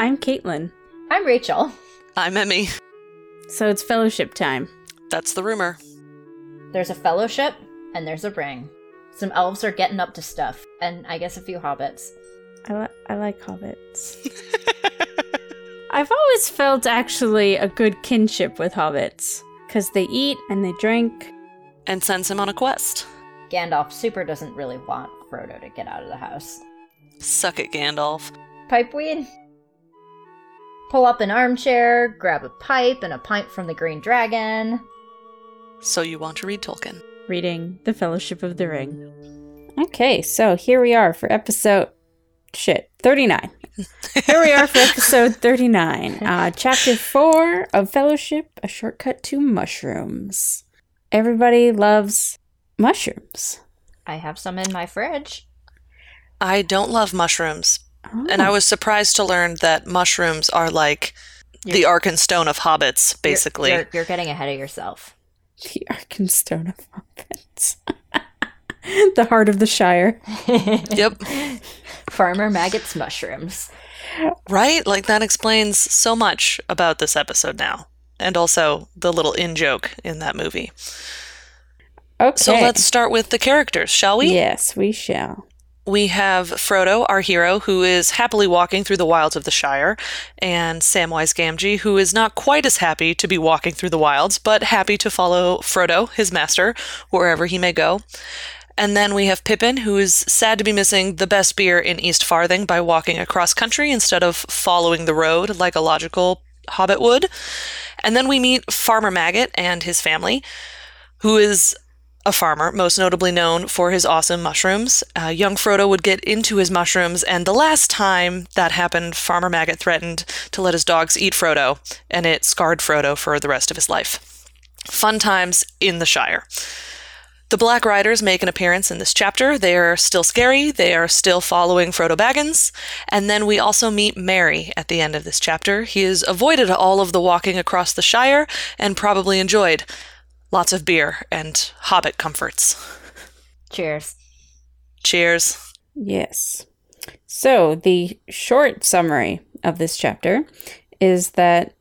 I'm Caitlin. I'm Rachel. I'm Emmy. So it's fellowship time. That's the rumor. There's a fellowship and there's a ring. Some elves are getting up to stuff, and I guess a few hobbits. I, li- I like hobbits. I've always felt actually a good kinship with hobbits because they eat and they drink. And sends him on a quest. Gandalf super doesn't really want Frodo to get out of the house. Suck it, Gandalf. Pipeweed? Pull up an armchair, grab a pipe and a pint from the Green Dragon. So you want to read Tolkien? Reading The Fellowship of the Ring. Okay, so here we are for episode. Shit, 39. Here we are for episode 39, uh, chapter 4 of Fellowship A Shortcut to Mushrooms. Everybody loves mushrooms. I have some in my fridge. I don't love mushrooms. And Oh. I was surprised to learn that mushrooms are like the Arkenstone of hobbits, You're- basically. You're, you're getting ahead of yourself. The Arkenstone of Hobbits. the heart of the Shire. Yep. Farmer Maggot's mushrooms. Right? Like that explains so much about this episode now. And also the little in joke in that movie. Okay. So let's start with the characters, shall we? Yes, we shall. We have Frodo, our hero, who is happily walking through the wilds of the Shire, and Samwise Gamgee, who is not quite as happy to be walking through the wilds, but happy to follow Frodo, his master, wherever he may go. And then we have Pippin, who is sad to be missing the best beer in East Farthing by walking across country instead of following the road like a logical hobbit would. And then we meet Farmer Maggot and his family, who is a farmer, most notably known for his awesome mushrooms. Uh, young Frodo would get into his mushrooms, and the last time that happened, Farmer Maggot threatened to let his dogs eat Frodo, and it scarred Frodo for the rest of his life. Fun times in the Shire. The Black Riders make an appearance in this chapter. They are still scary. They are still following Frodo Baggins. And then we also meet Merry at the end of this chapter. He has avoided all of the walking across the Shire and probably enjoyed lots of beer and hobbit comforts. Cheers. Cheers. Yes. So, the short summary of this chapter is that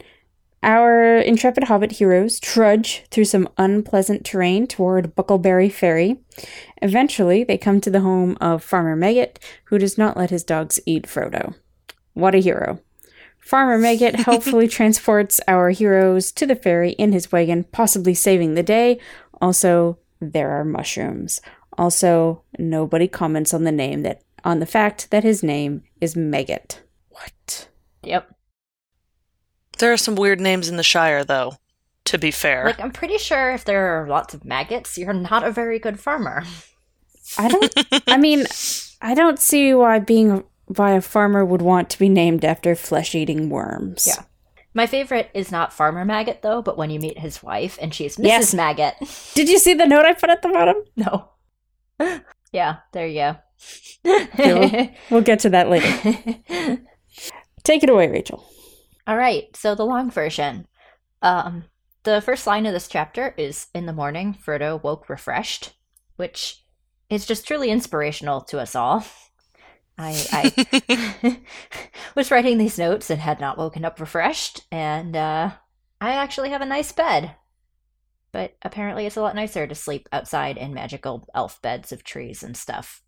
our intrepid hobbit heroes trudge through some unpleasant terrain toward Bucklebury Ferry. Eventually, they come to the home of Farmer Maggot, who does not let his dogs eat Frodo. What a hero. Farmer Maggot helpfully transports our heroes to the ferry in his wagon, possibly saving the day. Also, there are mushrooms. Also, nobody comments on the name that on the fact that his name is Maggot. What? Yep. There are some weird names in the Shire, though, to be fair. Like, I'm pretty sure if there are lots of maggots, you're not a very good farmer. I don't I mean, I don't see why being why a farmer would want to be named after flesh-eating worms. Yeah. My favorite is not Farmer Maggot, though, but when you meet his wife and she's Mrs. Yes. Maggot. Did you see the note I put at the bottom? No. yeah, there you Cool. We'll get to that later. Take it away, Rachel. All right, so the long version. Um, the first line of this chapter is In the morning, Frodo woke refreshed, which is just truly inspirational to us all. I, I was writing these notes and had not woken up refreshed, and uh, I actually have a nice bed. But apparently, it's a lot nicer to sleep outside in magical elf beds of trees and stuff.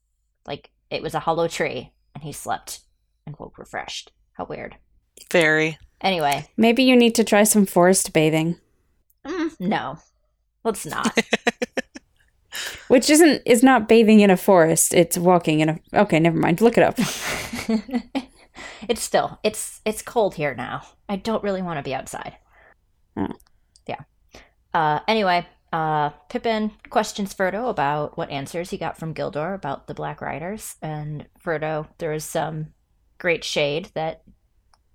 Like, it was a hollow tree, and he slept and woke refreshed. How weird. Very. Anyway, Maybe you need to try some forest bathing, Mm, no, let's not. which isn't is not bathing in a forest. It's walking in a Okay, never mind. Look it up. it's still it's it's cold here now. I don't really want to be outside. Oh. Yeah. Uh, anyway, uh, Pippin questions Frodo about what answers he got from Gildor about the Black Riders, and Frodo there is some great shade that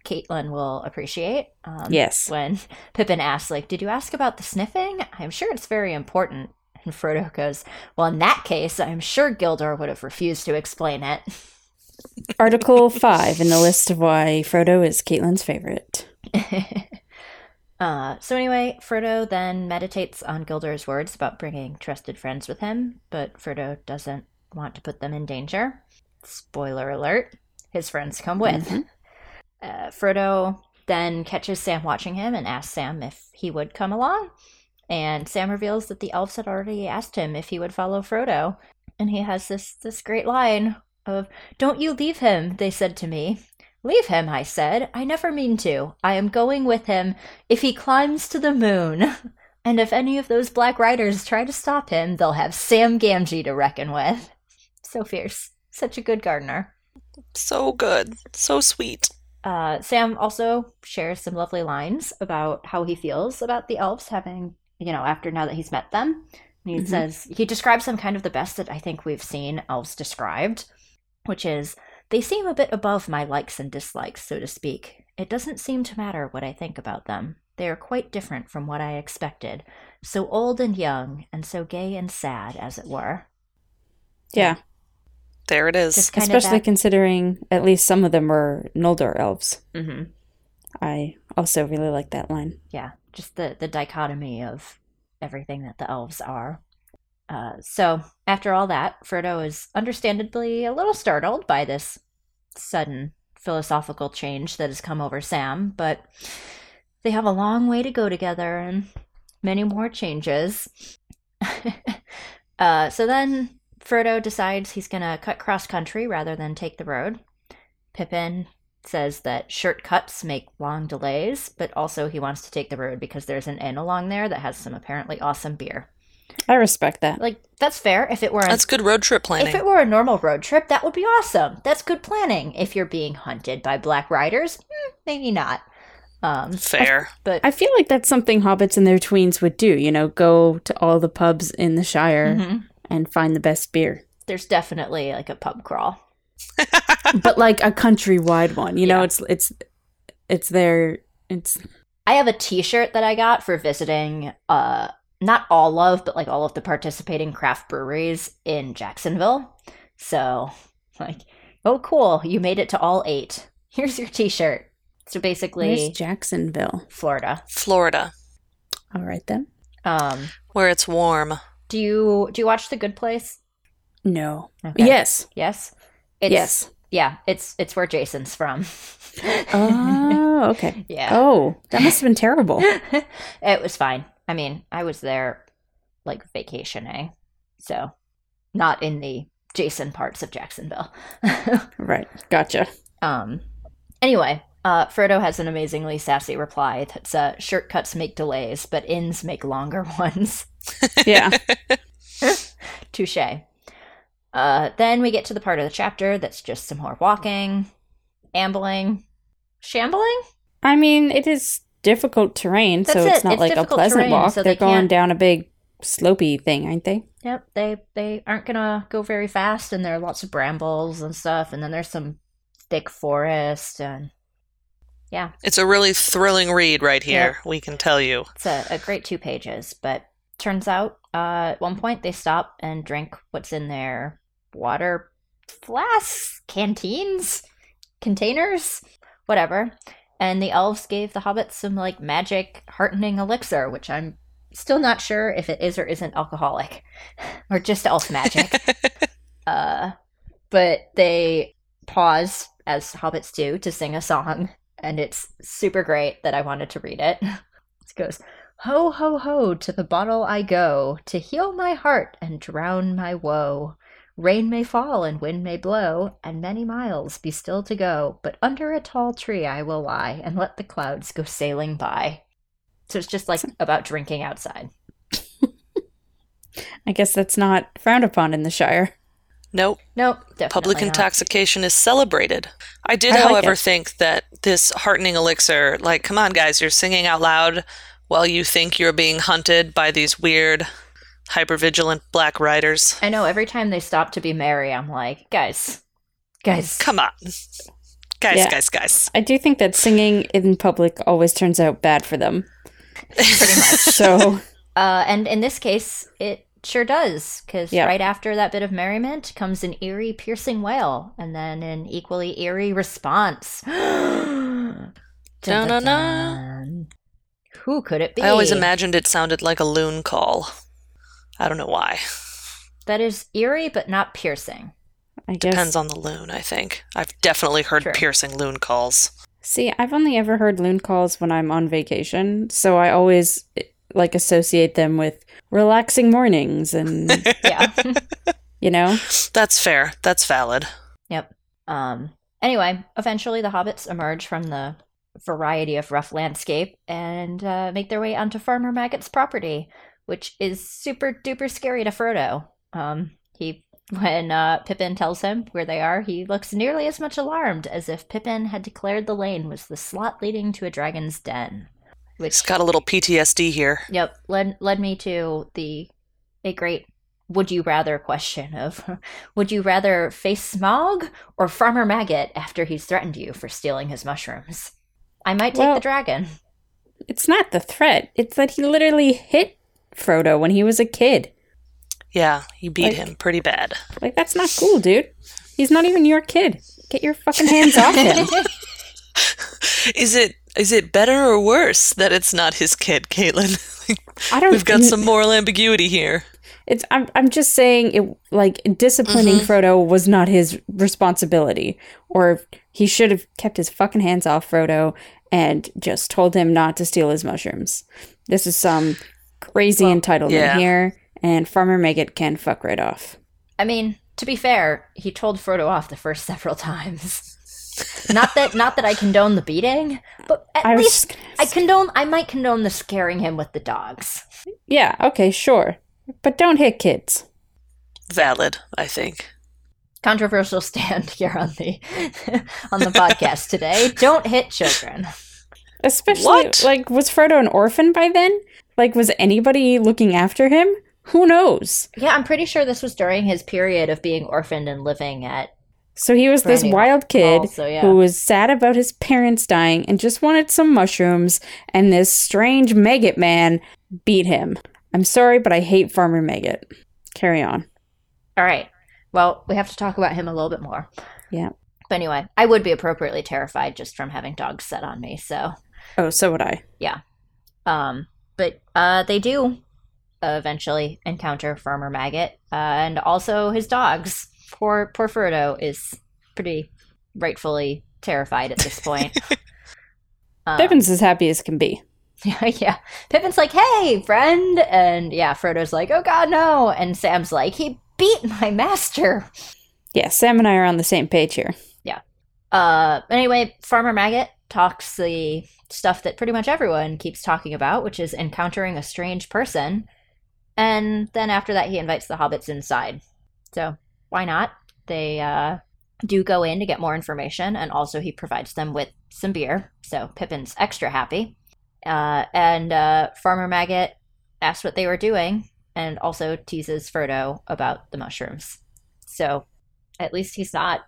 Caitlin will appreciate. Um, Yes. When Pippin asks, like, "Did you ask about the sniffing? I'm sure it's very important." And Frodo goes, "Well, in that case, I'm sure Gildor would have refused to explain it." Article 5 in the list of why Frodo is Caitlin's favorite. uh, so anyway, Frodo then meditates on Gildor's words about bringing trusted friends with him, but Frodo doesn't want to put them in danger. Spoiler alert: his friends come with. Mhm. Uh, Frodo then catches Sam watching him and asks Sam if he would come along. And Sam reveals that the elves had already asked him if he would follow Frodo. And he has this this great line of, Don't you leave him, they said to me. Leave him, I said. I never mean to. I am going with him if he climbs to the moon. And if any of those black riders try to stop him, they'll have Sam Gamgee to reckon with. So fierce. Such a good gardener. So good. So sweet. Uh, Sam also shares some lovely lines about how he feels about the elves having, you know, after now that he's met them. And he Mhm. says, he describes them kind of the best that I think we've seen elves described, which is, they seem a bit above my likes and dislikes, so to speak. It doesn't seem to matter what I think about them. They are quite different from what I expected. So old and young, and so gay and sad, as it were. Yeah. There it is. Especially that. considering at least some of them are Noldor elves. hmm I also really like that line. yeah, just the the dichotomy of everything that the elves are. Uh, so after all that, Frodo is understandably a little startled by this sudden philosophical change that has come over Sam, but they have a long way to go together and many more changes. uh, so then Frodo decides he's gonna cut cross country rather than take the road. Pippin says that short cuts make long delays, but also he wants to take the road because there's an inn along there that has some apparently awesome beer. I respect that. Like that's fair if it were a, That's good road trip planning. if it were a normal road trip, that would be awesome. That's good planning. If you're being hunted by black riders, hmm, maybe not. Um, Fair. but I feel like that's something hobbits and their tweens would do, you know, go to all the pubs in the Shire mhm, and find the best beer. there's definitely like a pub crawl. but like a countrywide one, you know, Yeah. it's it's it's their it's I have a T-shirt that I got for visiting, uh, not all of, but like all of the participating craft breweries in Jacksonville. So, like, oh, cool, you made it to all eight. Here's your T-shirt. So where's basically, Jacksonville? Florida. Florida, All right then. Um, where it's warm. do you do you watch The Good Place? No. Okay. Yes. Yes. It's, yes. Yeah, it's it's where Jason's from. Oh, okay. yeah. Oh, that must have been terrible. it was fine. I mean, I was there like vacationing, so not in the Jason parts of Jacksonville. Right. Gotcha. um. Anyway, uh, Frodo has an amazingly sassy reply that's uh, "Short cuts make delays, but inns make longer ones." Yeah. Touche. Uh, then we get to the part of the chapter that's just some more walking, ambling, shambling. I mean, it is difficult terrain, so That's it's it. not It's like a pleasant terrain, walk. so They're they going can't- down a big slopey thing, aren't they? Yep, they they aren't gonna go very fast, and there are lots of brambles and stuff, and then there's some thick forest, and yeah, It's a really thrilling read right here, we can tell you. it's a, a great two pages. But turns out, uh, at one point they stop and drink what's in their water flasks, canteens, containers, whatever. And the elves gave the hobbits some like magic heartening elixir, which I'm still not sure if it is or isn't alcoholic, or just elf magic. Uh, but they pause, as hobbits do, to sing a song, and it's super great that I wanted to read it. It goes, Ho, ho, ho, to the bottle I go, to heal my heart and drown my woe. Rain may fall and wind may blow, and many miles be still to go, but under a tall tree I will lie and let the clouds go sailing by. So it's just like about drinking outside. I guess that's not frowned upon in the Shire. Nope. Nope, definitely Public not. intoxication is celebrated. I did, I like however, it. think that this heartening elixir, like, come on, guys, you're singing out loud while you think you're being hunted by these weird, hypervigilant black riders. I know every time they stop to be merry, I'm like, guys, guys, Come on. Guys, Yeah. guys, guys. I do think that singing in public always turns out bad for them. pretty much. So, Uh, and in this case, it sure does, because Yeah. right after that bit of merriment comes an eerie, piercing wail, and then an equally eerie response. Dun, dun, Dun-dun-dun. Who could it be? I always imagined it sounded like a loon call. I don't know why. that is eerie, but not piercing. I guess Depends on the loon, I think. I've definitely heard True. piercing loon calls. See, I've only ever heard loon calls when I'm on vacation, so I always like associate them with relaxing mornings and Yeah. you know. That's fair. That's valid. Yep. Um. Anyway, eventually the hobbits emerge from the variety of rough landscape and uh, make their way onto Farmer Maggot's property, which is super duper scary to Frodo. Um. He when uh, Pippin tells him where they are, he looks nearly as much alarmed as if Pippin had declared the lane was the slot leading to a dragon's den. Which He's got a little PTSD here. Yep, led led me to the a great would you rather question of would you rather face Smaug or Farmer Maggot after he's threatened you for stealing his mushrooms? I might take Well- the dragon. It's not the threat; it's that he literally hit Frodo when he was a kid. Yeah, you beat Like- him pretty bad. Like that's not cool, dude. He's not even your kid. Get your fucking hands off him. Is it is it better or worse that it's not his kid, Caitlin? I don't. We've got some moral ambiguity here. It's. I'm. I'm just saying it. Like disciplining Mhm. Frodo was not his responsibility, or he should have kept his fucking hands off Frodo and just told him not to steal his mushrooms. This is some crazy Well, entitlement yeah. here, and Farmer Maggot can fuck right off. I mean, to be fair, he told Frodo off the first several times. not that not that I condone the beating, but at I least I condone I might condone the scaring him with the dogs. yeah. Okay. Sure. But don't hit kids. Valid, I think. Controversial stand here on the on the podcast today. Don't hit children. Especially What? like was Frodo an orphan by then? Like was anybody looking after him? Who knows? Yeah, I'm pretty sure this was during his period of being orphaned and living at So he was this wild kid Hall, so yeah. who was sad about his parents dying and just wanted some mushrooms and this strange maggot man beat him. I'm sorry, but I hate Farmer Maggot. Carry on. All right. Well, we have to talk about him a little bit more. Yeah. But anyway, I would be appropriately terrified just from having dogs set on me. So, Oh, so would I. Yeah. Um, but uh, they do eventually encounter Farmer Maggot uh, and also his dogs. Poor poor Frodo is pretty rightfully terrified at this point. Um, Pippin's as happy as can be. Yeah, yeah. Pippin's like, "Hey, friend," and yeah, Frodo's like, "Oh God, no!" And Sam's like, "He beat my master." Yeah, Sam and I are on the same page here. Yeah. Uh, anyway, Farmer Maggot talks the stuff that pretty much everyone keeps talking about, which is encountering a strange person. And then after that, he invites the hobbits inside. So why not? They uh, do go in to get more information, and also he provides them with some beer. So Pippin's extra happy. Uh, and uh, Farmer Maggot asks what they were doing, and also teases Frodo about the mushrooms. So at least he's not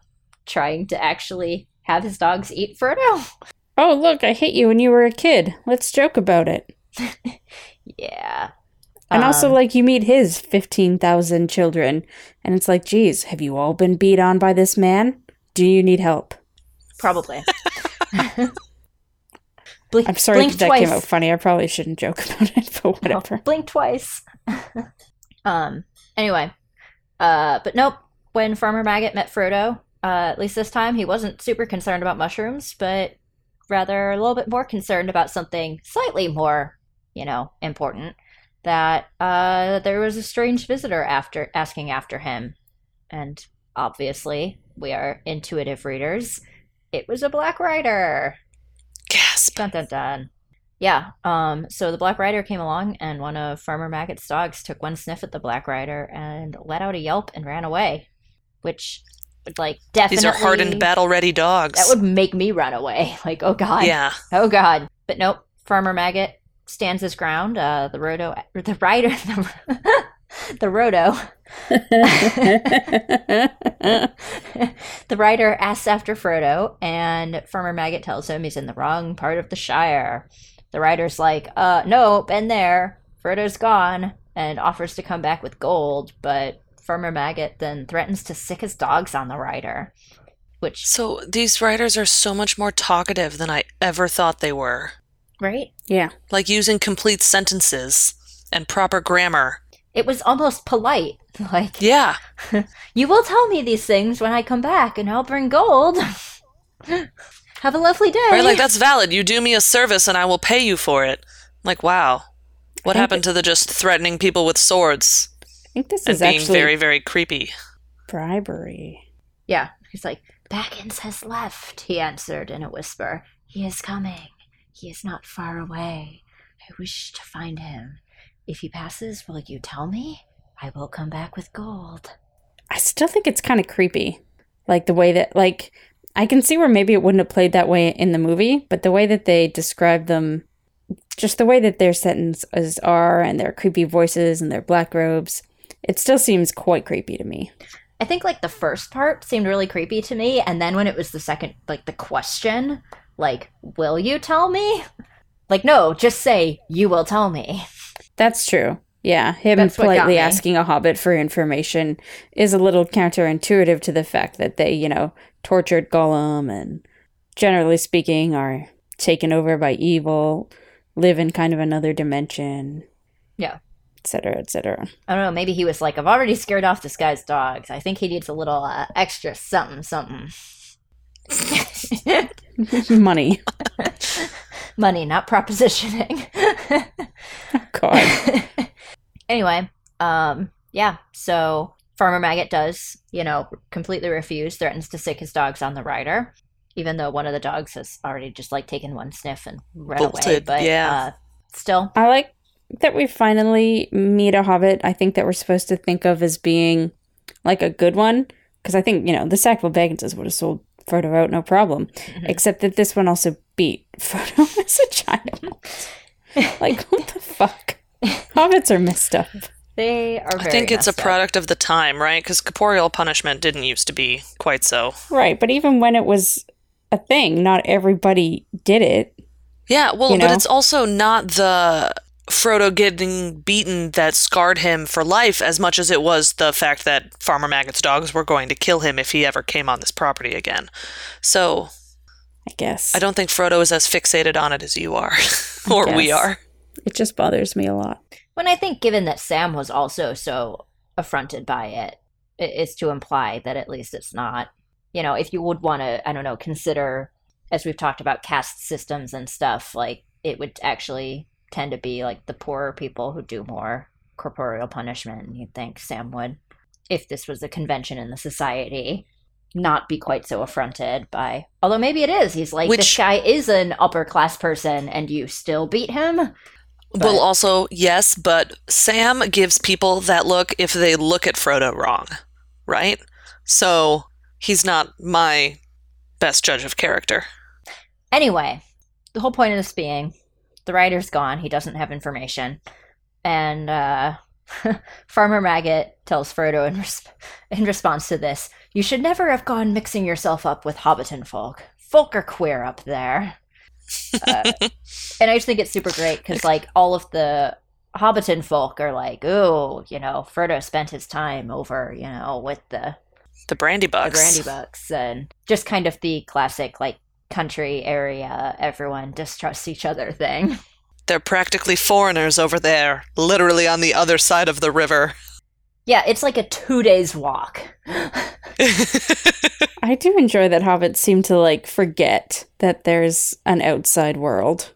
trying to actually have his dogs eat Frodo. Oh, look, I hit you when you were a kid. Let's joke about it. Yeah. And also, Um, like, you meet his 15,000 children, and it's like, geez, have you all been beat on by this man? Do you need help? probably. blink, I'm sorry blink that, twice. came out funny. I probably shouldn't joke about it, but No, whatever. blink twice. um. Anyway, uh, but nope. When Farmer Maggot met Frodo, uh, at least this time, he wasn't super concerned about mushrooms, but rather a little bit more concerned about something slightly more, you know, important. That uh, there was a strange visitor after asking after him, and obviously we are intuitive readers. It was a Black Rider. Gasp. Dun dun dun. Yeah. Um. So the Black Rider came along, and one of Farmer Maggot's dogs took one sniff at the Black Rider and let out a yelp and ran away, which would like definitely These are hardened, battle ready dogs. That would make me run away. Like, oh god. Yeah. Oh god. But nope. Farmer Maggot stands his ground. Uh, the Roto, the Rider, the, the Roto. the Rider asks after Frodo, and Farmer Maggot tells him he's in the wrong part of the Shire. The Rider's like, uh, no, been there. Frodo's gone, and offers to come back with gold, but Farmer Maggot then threatens to sic his dogs on the Rider. Which, So these riders are so much more talkative than I ever thought they were. right? yeah. Like using complete sentences and proper grammar. It was almost polite. Like, Yeah. you will tell me these things when I come back, and I'll bring gold. Have a lovely day. Right? Like that's valid. You do me a service and I will pay you for it. Like, wow. What think happened to the just threatening people with swords I think this and is being actually very, very creepy? bribery. Yeah, he's like, Baggins has left, he answered in a whisper. He is coming. He is not far away. I wish to find him. If he passes, will you tell me? I will come back with gold. I still think it's kind of creepy. Like the way that, like, I can see where maybe it wouldn't have played that way in the movie, but the way that they describe them, just the way that their sentences are and their creepy voices and their black robes, it still seems quite creepy to me. I think like the first part seemed really creepy to me, and then when it was the second, like the question, like, will you tell me? Like, no, just say, you will tell me. That's true. Yeah, him That's politely asking a hobbit for information is a little counterintuitive to the fact that they, you know, tortured Gollum and generally speaking are taken over by evil, live in kind of another dimension. Yeah. Et cetera, et cetera. I don't know, maybe he was like, I've already scared off this guy's dogs. I think he needs a little uh, extra something, something. Money. Money, not propositioning. God. anyway, um, yeah, so Farmer Maggot does, you know, completely refuse, threatens to sic his dogs on the rider, even though one of the dogs has already just like taken one sniff and ran away. But yeah. uh, still, I like that we finally meet a hobbit I think that we're supposed to think of as being like a good one. Because I think, you know, the Sackville Bagginses would have sold Frodo out no problem. Mhm. Except that this one also beat Frodo as a child. like, what the fuck? Hobbits are messed up. they are I think it's a messed up. product of the time, right? Because corporeal punishment didn't used to be quite so. Right, but even when it was a thing, not everybody did it. Yeah, well, You but it's also not the Frodo getting beaten that scarred him for life as much as it was the fact that Farmer Maggot's dogs were going to kill him if he ever came on this property again. So I guess. I don't think Frodo is as fixated on it as you are, or we are. It just bothers me a lot. When I think, given that Sam was also so affronted by it, it is to imply that at least it's not, you know, if you would want to, I don't know, consider, as we've talked about caste systems and stuff, like it would actually tend to be like the poorer people who do more corporeal punishment. And you'd think Sam would, if this was a convention in the society, not be quite so affronted by. Although maybe it is. He's like, this guy is an upper class person and you still beat him. But- Well, also, yes, but Sam gives people that look if they look at Frodo wrong, right? So he's not my best judge of character. Anyway, the whole point of this being the rider's gone, he doesn't have information. And uh, Farmer Maggot tells Frodo in, res- in response to this, You should never have gone mixing yourself up with Hobbiton folk. Folk are queer up there. Uh, and I just think it's super great because, like, all of the Hobbiton folk are like, oh, you know, Frodo spent his time over, you know, with the The Brandy the brandy bucks and just kind of the classic like country area everyone distrusts each other thing They're practically foreigners over there, literally on the other side of the river. yeah it's like a two days walk I do enjoy that hobbits seem to like forget that there's an outside world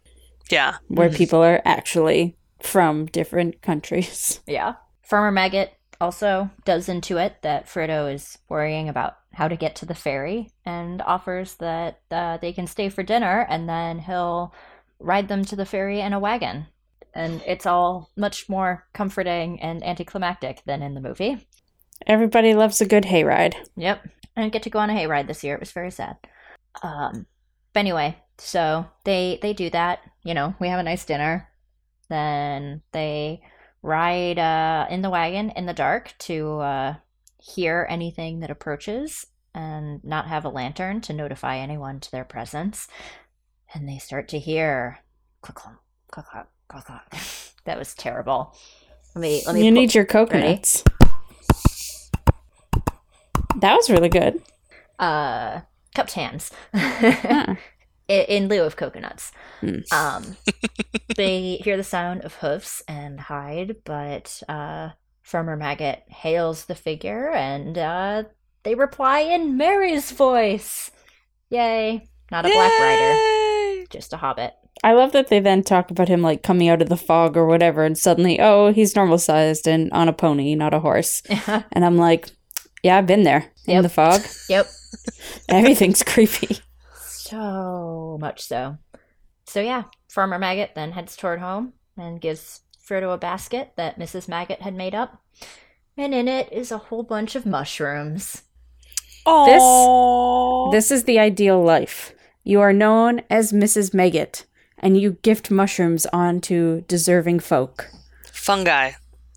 yeah. where Mhm. people are actually from different countries. yeah farmer maggot also does intuit that frodo is worrying about how to get to the ferry and offers that uh, they can stay for dinner and then he'll ride them to the ferry in a wagon and it's all much more comforting and anticlimactic than in the movie Everybody loves a good hayride. Yep. I didn't get to go on a hayride this year. It was very sad. Um, but anyway, so they they do that. You know, we have a nice dinner. Then they ride uh, in the wagon in the dark to uh, hear anything that approaches and not have a lantern to notify anyone to their presence. And they start to hear click clunk, click clunk, click clunk. that was terrible. Let me let me You pull- need your coconuts. That was really good. uh cupped hands. Huh. i- in lieu of coconuts. Hmm. Um, they hear the sound of hoofs and hide, but uh, Farmer Maggot hails the figure and uh, they reply in Merry's voice. Yay. Not a black rider, just a hobbit. I love that they then talk about him like coming out of the fog or whatever, and suddenly, oh, he's normal sized and on a pony, not a horse. And I'm like, yeah, I've been there in the fog. yep. Everything's creepy. So much so. So yeah, Farmer Maggot then heads toward home and gives Frodo a basket that Mrs. Maggot had made up. And in it is a whole bunch of mushrooms. Aw. This is the ideal life. You are known as Mrs. Maggot, and you gift mushrooms on to deserving folk. fungi.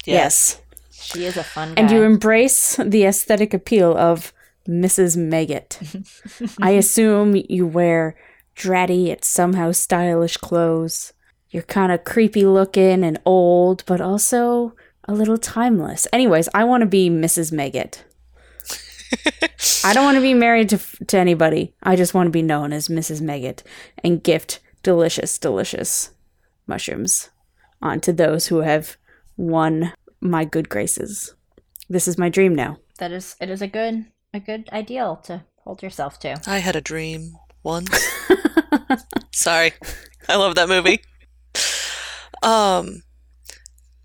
Yes. She is a fun guy. And you embrace the aesthetic appeal of Mrs. Maggot. I assume you wear dratty yet somehow stylish clothes. You're kind of creepy looking and old, but also a little timeless. Anyways, I want to be Mrs. Megget. I don't want to be married to, to anybody. I just want to be known as Mrs. Megget and gift delicious, delicious mushrooms onto those who have won my good graces. This is my dream now. that is it is a good a good ideal to hold yourself to. I had a dream once. Sorry. I love that movie. Um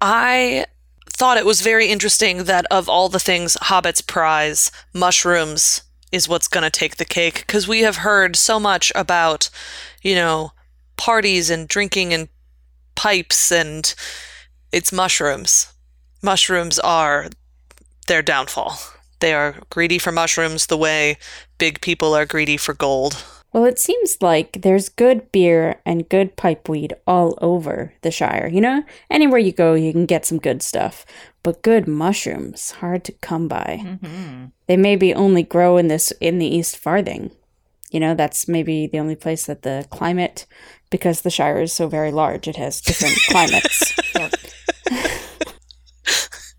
I thought it was very interesting that of all the things hobbits prize, mushrooms is what's going to take the cake because we have heard so much about, you know, parties and drinking and pipes and it's mushrooms. Mushrooms are their downfall. They are greedy for mushrooms the way big people are greedy for gold. Well, it seems like there's good beer and good pipeweed all over the Shire. You know, anywhere you go, you can get some good stuff. But good mushrooms, hard to come by. Mm-hmm. They maybe only grow in this in the East Farthing. You know, that's maybe the only place that the climate, because the Shire is so very large, it has different climates. Yep.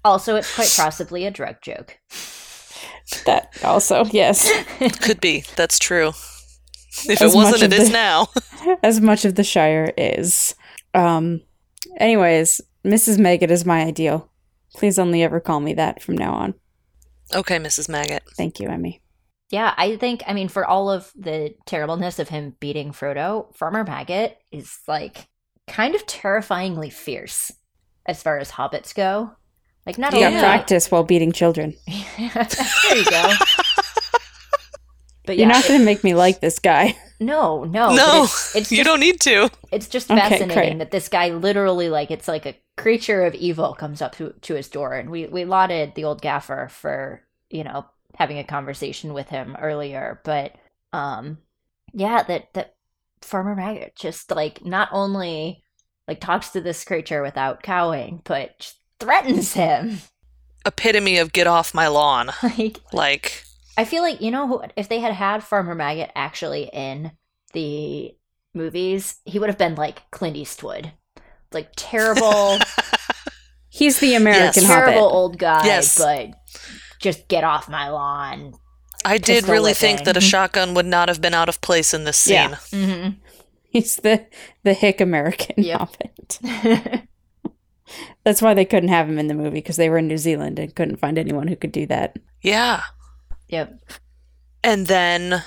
also, it's quite possibly a drug joke. That also, yes, It Could be. That's true. If As it wasn't, much of it is the- now. as much of the Shire is. Um, anyways, Mrs. Maggot is my ideal. Please only ever call me that from now on. Okay, Mrs. Maggot. Thank you, Emmy. Yeah, I think, I mean, for all of the terribleness of him beating Frodo, Farmer Maggot is like kind of terrifyingly fierce as far as hobbits go. Like, not You Yeah. only. practice while beating children. there you go. But yeah, You're not going to make me like this guy. no, no, no, it's, it's you don't need to. It's just fascinating great. that this guy literally, like, it's like a creature of evil comes up to to his door, and we we lauded the old gaffer for you know having a conversation with him earlier, but um, yeah, that that Farmer Maggot just like not only like talks to this creature without cowing, but just threatens him. Epitome of get off my lawn. like Like, I feel like you know if they had had Farmer Maggot actually in the movies, he would have been like Clint Eastwood, like terrible, He's the American Yes. terrible hobbit. old guy, Yes. but just get off my lawn. I did Pistol really think that a shotgun would not have been out of place in this scene. Yeah. Mm-hmm. He's the the hick American Yep. hobbit. That's why they couldn't have him in the movie because they were in New Zealand and couldn't find anyone who could do that. Yeah. Yep. And then,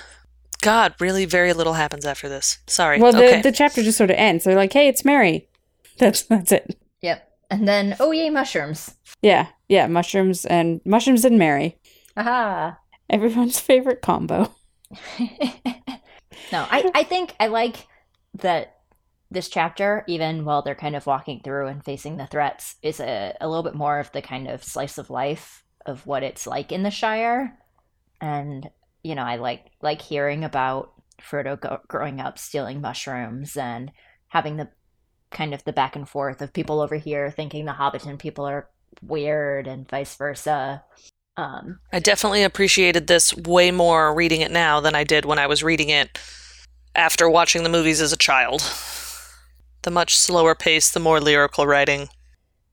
God, really very little happens after this. Sorry. Well, the okay. the chapter just sort of ends. They're like, "Hey, it's Merry." That's that's it. Yep. And then, oh yay, mushrooms. Yeah, yeah, mushrooms and mushrooms and Merry. Aha. Everyone's favorite combo. no, I, I think I like that this chapter, even while they're kind of walking through and facing the threats, is a, a little bit more of the kind of slice of life of what it's like in the Shire. And, you know, I like like hearing about Frodo go- growing up stealing mushrooms and having the kind of the back and forth of people over here thinking the Hobbiton people are weird and vice versa. Um, I definitely appreciated this way more reading it now than I did when I was reading it after watching the movies as a child. The much slower pace, the more lyrical writing.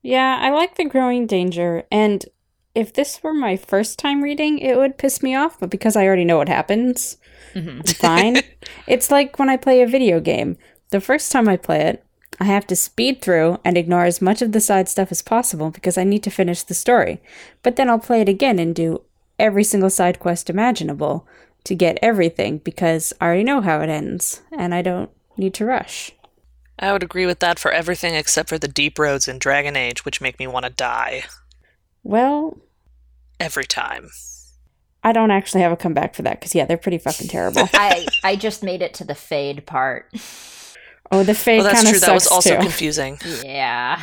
Yeah, I like the growing danger, and if this were my first time reading, it would piss me off. But because I already know what happens, mhm. I'm fine. it's like when I play a video game. The first time I play it, I have to speed through and ignore as much of the side stuff as possible because I need to finish the story. But then I'll play it again and do every single side quest imaginable to get everything because I already know how it ends and I don't need to rush. I would agree with that for everything except for the deep roads in Dragon Age, which make me want to die Well, every time. I don't actually have a comeback for that because yeah, they're pretty fucking terrible. I I just made it to the fade part. oh, the fade Well, kind that's of true. That was also too. confusing. Yeah.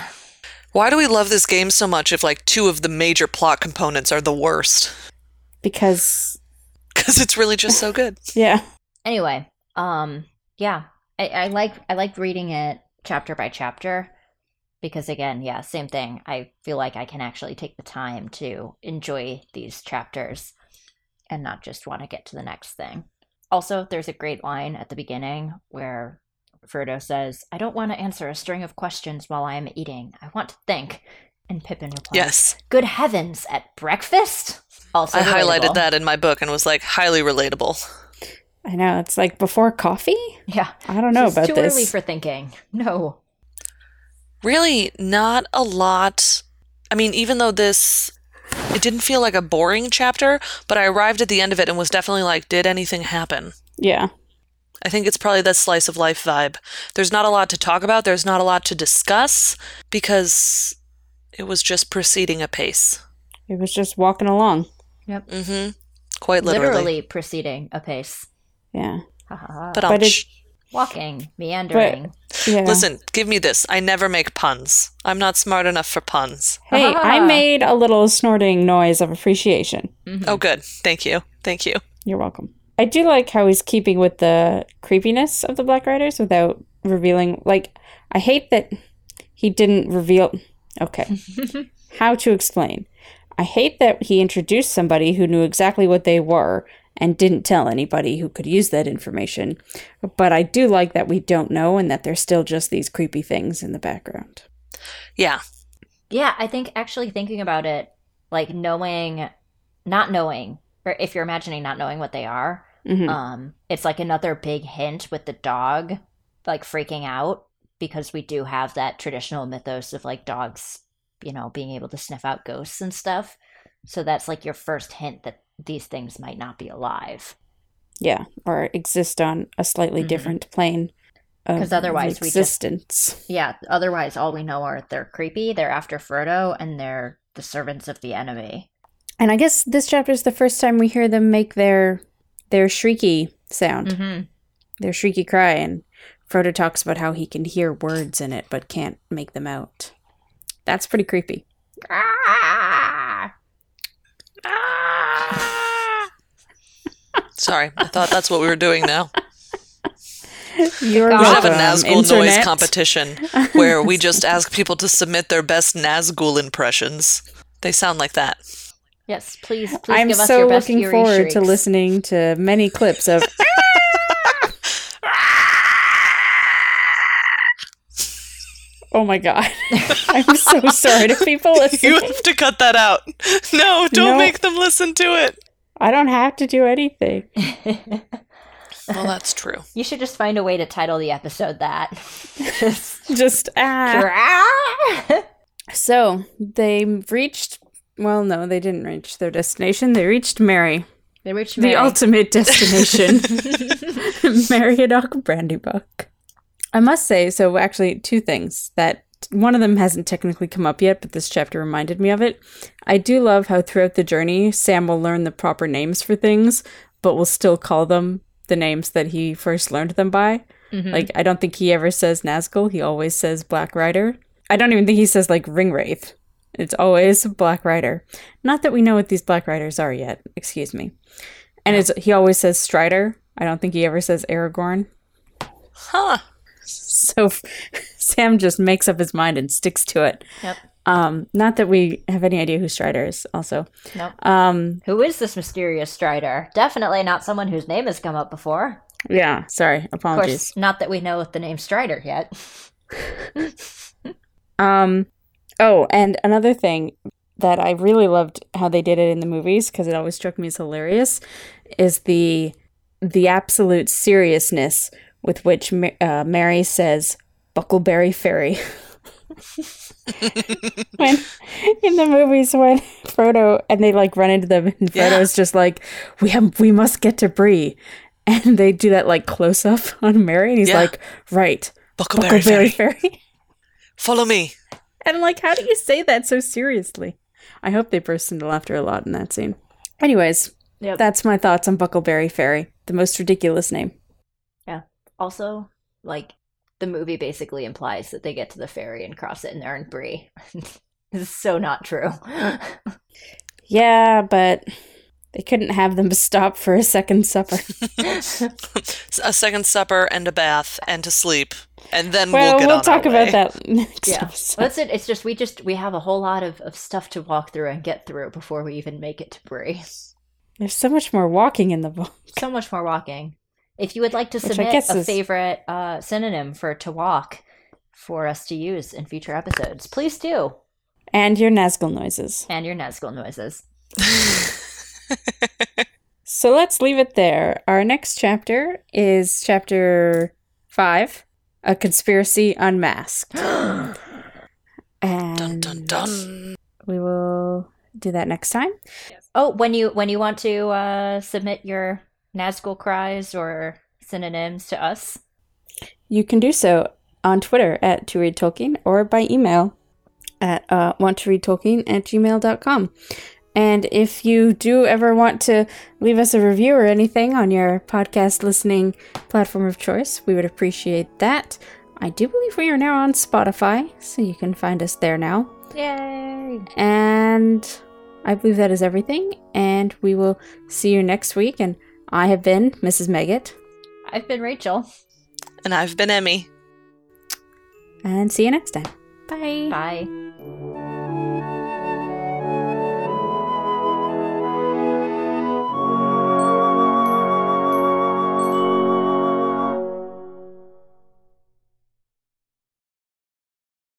Why do we love this game so much if like two of the major plot components are the worst? because Because it's really just so good. yeah, Anyway, um, yeah, I, I like I like reading it chapter by chapter because again, yeah, same thing. I feel like I can actually take the time to enjoy these chapters and not just want to get to the next thing. Also, there's a great line at the beginning where Frodo says, "I don't want to answer a string of questions while I am eating. I want to think." And Pippin replies, Yes. Good heavens, at breakfast?" Also, I highlighted that in my book and was like, highly relatable. I know it's like before coffee. Yeah, I don't know It's about too this. early for thinking. No. Really, not a lot. I mean, even though this. It didn't feel like a boring chapter, but I arrived at the end of it and was definitely like, did anything happen? yeah, I think it's probably that slice of life vibe. There's not a lot to talk about, there's not a lot to discuss because it was just proceeding apace. it was just walking along. Yep. Mm-hmm. Quite literally. literally proceeding apace. Yeah. But, But ouch. Walking, meandering. Yeah. Listen, give me this. I never make puns. I'm not smart enough for puns. hey, I made a little snorting noise of appreciation. Mhm. Oh, good. Thank you. Thank you. You're welcome. I do like how he's keeping with the creepiness of the Black Riders without revealing. Like, I hate that he didn't reveal. Okay. how to explain? I hate that he introduced somebody who knew exactly what they were and didn't tell anybody who could use that information. But I do like that we don't know and that there's still just these creepy things in the background. Yeah. Yeah, I think actually thinking about it, like knowing, not knowing, or if you're imagining not knowing what they are, Mhm. um, it's like another big hint with the dog, like freaking out because we do have that traditional mythos of like dogs, you know, being able to sniff out ghosts and stuff. So that's like your first hint that these things might not be alive. yeah, or exist on a slightly Mhm. different plane. Because otherwise we just- existence. Yeah, otherwise all we know are they're creepy, they're after Frodo, and they're the servants of the enemy. And I guess this chapter is the first time we hear them make their their shrieky sound, Mm-hmm. their shrieky cry, and Frodo talks about how he can hear words in it but can't make them out. That's pretty creepy. Ah! Sorry, I thought that's what we were doing now. You're We should have a welcome, Nazgul noise competition where we just ask people to submit their best Nazgul impressions. They sound like that. Yes, please, please I'm give us so your looking eerie forward to listening to many clips of. oh my god! I'm so sorry to people listening. You have to cut that out. No, don't No. make them listen to it. I don't have to do anything. Well, that's true. you should just find a way to title the episode that. just Just ah. So they reached. Well, no, they didn't reach their destination. They reached Merry, They reached the Merry. ultimate destination. Meriadoc Brandybuck. I must say, so actually, two things that one of them hasn't technically come up yet, but this chapter reminded me of it. I do love how throughout the journey, Sam will learn the proper names for things, but will still call them the names that he first learned them by. Mhm. Like, I don't think he ever says Nazgul. He always says Black Rider. I don't even think he says, like, Ringwraith. It's always Black Rider. Not that we know what these Black Riders are yet. Excuse me. And it's, he always says Strider. I don't think he ever says Aragorn. Huh. So f- Sam just makes up his mind and sticks to it. Yep. Um, not that we have any idea who Strider is, also. Nope. Um, Who is this mysterious Strider? Definitely not someone whose name has come up before. yeah, sorry. Of Apologies. course, not that we know the name Strider yet. Um, oh, and another thing that I really loved how they did it in the movies because it always struck me as hilarious is the the absolute seriousness with which Ma- uh, Merry says "Bucklebury Fairy. when in the movies when Frodo and they like run into them and Yeah. Frodo's just like we have we must get to Bree and they do that like close up on Merry and he's Yeah. like right Bucklebury Bucklebury Fairy. Fairy Follow me. and I'm like how do you say that so seriously I hope they burst into laughter a lot in that scene anyways Yep. that's my thoughts on Bucklebury Fairy the most ridiculous name Also, like the movie basically implies that they get to the ferry and cross it and they're in Bree. this is so not true. yeah but they couldn't have them stop for a second supper a second supper and a bath and to sleep, and then well we'll get we'll on talk our about way. that next yeah, episode. that's it. It's just we just we have a whole lot of, of stuff to walk through and get through before we even make it to Bree. There's so much more walking in the book. So much more walking. If you would like to submit a is- favorite uh, synonym for to walk for us to use in future episodes, please do. And your Nazgul noises. And your Nazgul noises. So let's leave it there. Our next chapter is chapter five A Conspiracy Unmasked. dun And dun dun. we will do that next time. Oh, when you when you want to uh, submit your Nazgul cries or synonyms to us, You can do so on Twitter at To Read Tolkien or by email at uh, wanttoreadtolkien at gmail.com. And if you do ever want to leave us a review or anything on your podcast listening platform of choice, we would appreciate that. I do believe we are now on Spotify, so you can find us there now. yay! And I believe that is everything. And we will see you next week. And I have been Mrs. Maggot. I've been Rachel. And I've been Emmy. And see you next time. Bye. Bye.